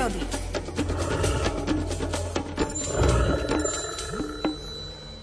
Melody.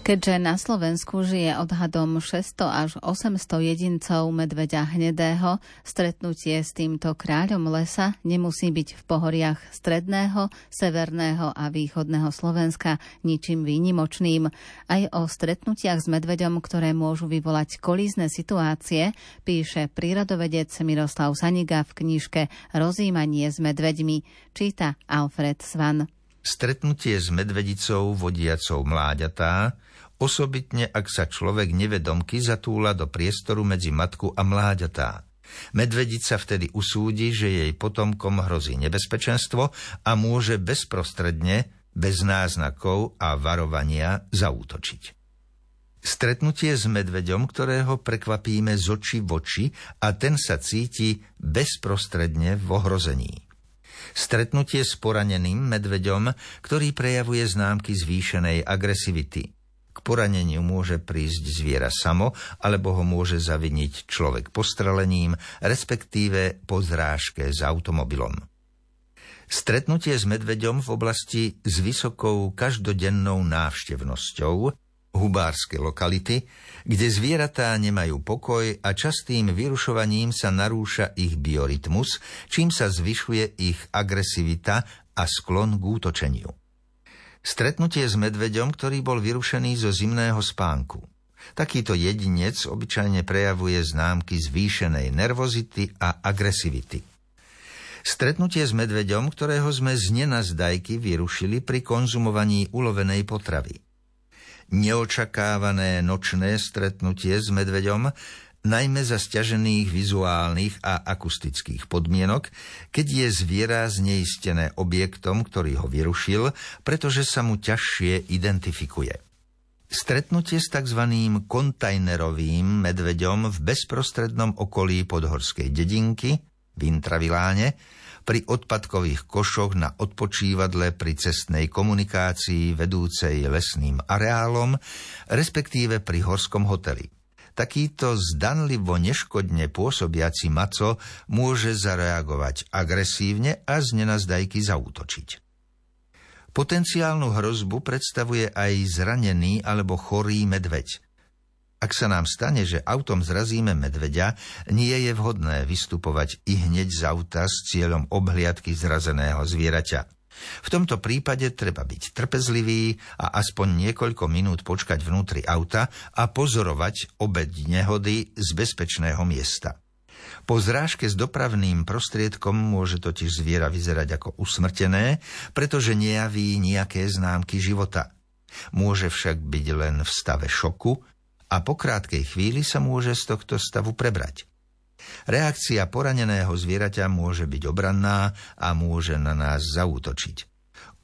Keďže na Slovensku žije odhadom 600 až 800 jedincov medveďa hnedého, stretnutie s týmto kráľom lesa nemusí byť v pohoriach stredného, severného a východného Slovenska ničím výnimočným. Aj o stretnutiach s medveďom, ktoré môžu vyvolať kolízne situácie, píše prírodovedec Miroslav Saniga v knižke Rozímanie s medveďmi, číta Alfred Svan. Stretnutie s medvedicou vodiacou mláďatá osobitne ak sa človek nevedomky zatúla do priestoru medzi matku a mláďatá. Medvedica vtedy usúdi, že jej potomkom hrozí nebezpečenstvo a môže bezprostredne, bez náznakov a varovania zaútočiť. Stretnutie s medveďom, ktorého prekvapíme z očí v oči a ten sa cíti bezprostredne v ohrození. Stretnutie s poraneným medveďom, ktorý prejavuje známky zvýšenej agresivity – k poraneniu môže prísť zviera samo, alebo ho môže zaviniť človek postrelením, respektíve po zrážke s automobilom. Stretnutie s medveďom v oblasti s vysokou každodennou návštevnosťou hubárske lokality, kde zvieratá nemajú pokoj a častým vyrušovaním sa narúša ich biorytmus, čím sa zvyšuje ich agresivita a sklon k útočeniu. Stretnutie s medveďom, ktorý bol vyrušený zo zimného spánku. Takýto jedinec obyčajne prejavuje známky zvýšenej nervozity a agresivity. Stretnutie s medveďom, ktorého sme z nenazdajky vyrušili pri konzumovaní ulovenej potravy. Neočakávané nočné stretnutie s medveďom, najmä za stiažených vizuálnych a akustických podmienok, keď je zviera zneistené objektom, ktorý ho vyrušil, pretože sa mu ťažšie identifikuje. Stretnutie s tzv. kontajnerovým medveďom v bezprostrednom okolí podhorskej dedinky, v Intraviláne, pri odpadkových košoch na odpočívadle pri cestnej komunikácii vedúcej lesným areálom, respektíve pri horskom hoteli. Takýto zdanlivo neškodne pôsobiaci maco môže zareagovať agresívne a z nenazdajky zaútočiť. Potenciálnu hrozbu predstavuje aj zranený alebo chorý medveď. Ak sa nám stane, že autom zrazíme medveďa, nie je vhodné vystupovať i hneď z auta s cieľom obhliadky zrazeného zvieraťa. V tomto prípade treba byť trpezlivý a aspoň niekoľko minút počkať vnútri auta a pozorovať obed nehody z bezpečného miesta. Po zrážke s dopravným prostriedkom môže totiž zviera vyzerať ako usmrtené, pretože nejaví nejaké známky života. Môže však byť len v stave šoku a po krátkej chvíli sa môže z tohto stavu prebrať. Reakcia poraneného zvieraťa môže byť obranná a môže na nás zaútočiť.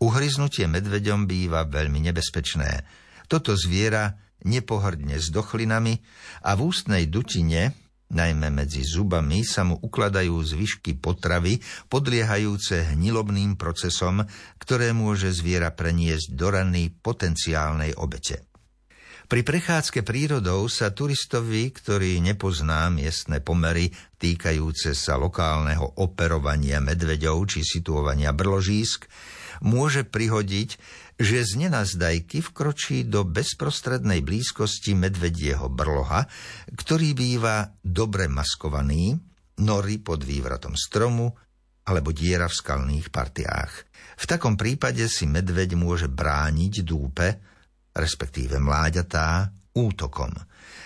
Uhryznutie medveďom býva veľmi nebezpečné. Toto zviera nepohrdne s dochlinami a v ústnej dutine, najmä medzi zubami, sa mu ukladajú zvyšky potravy podliehajúce hnilobným procesom, ktoré môže zviera preniesť do rany potenciálnej obete. Pri prechádzke prírodou sa turistovi, ktorý nepozná miestne pomery týkajúce sa lokálneho operovania medveďov či situovania brložísk, môže prihodiť, že z nenazdajky vkročí do bezprostrednej blízkosti medvedieho brloha, ktorý býva dobre maskovaný, nory pod vývratom stromu alebo diera v skalných partiách. V takom prípade si medveď môže brániť dúpe, respektíve mláďatá, útokom.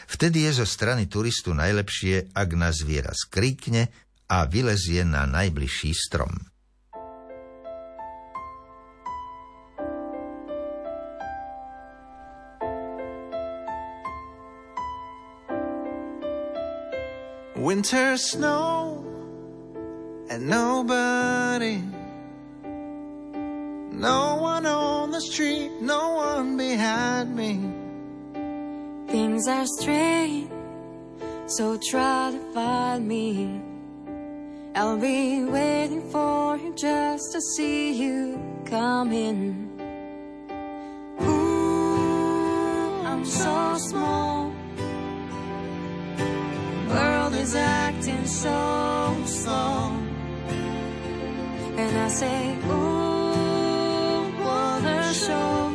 Vtedy je zo strany turistu najlepšie, ak na zviera skríkne a vylezie na najbližší strom. Winter snow and nobody No on the street, no one behind me. Things are strange, so try to find me. I'll be waiting for you just to see you come in. Ooh, I'm so small. World is acting so slow, and I say, ooh the show.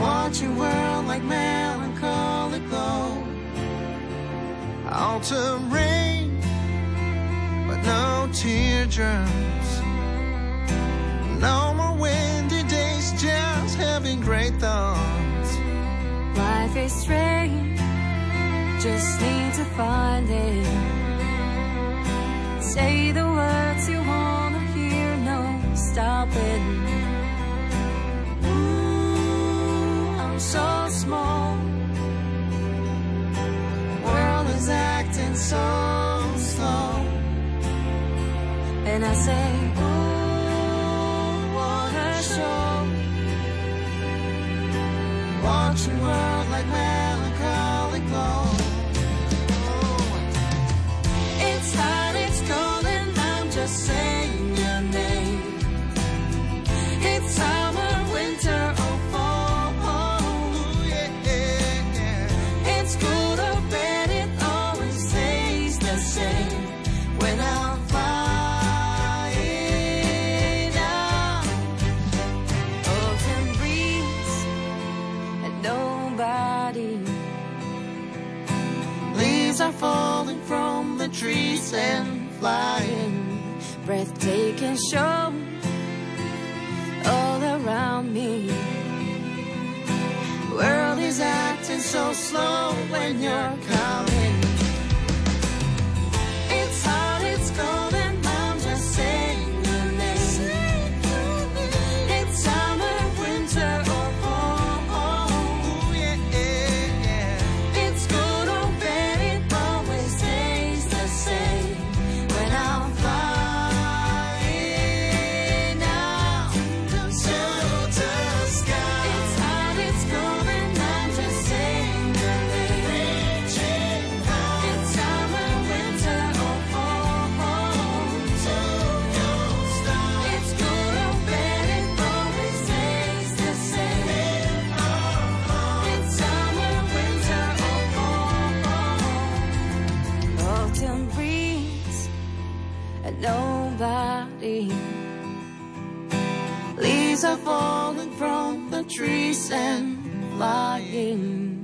Watch your world like melancholy glow. Autumn rain, but no teardrops. No more windy days, just having great thoughts. Life is strange, just need to find it. Say the breathtaking show all around me. World is acting so slow when you're coming. autumn breeze and nobody. Leaves are falling from the trees and flying.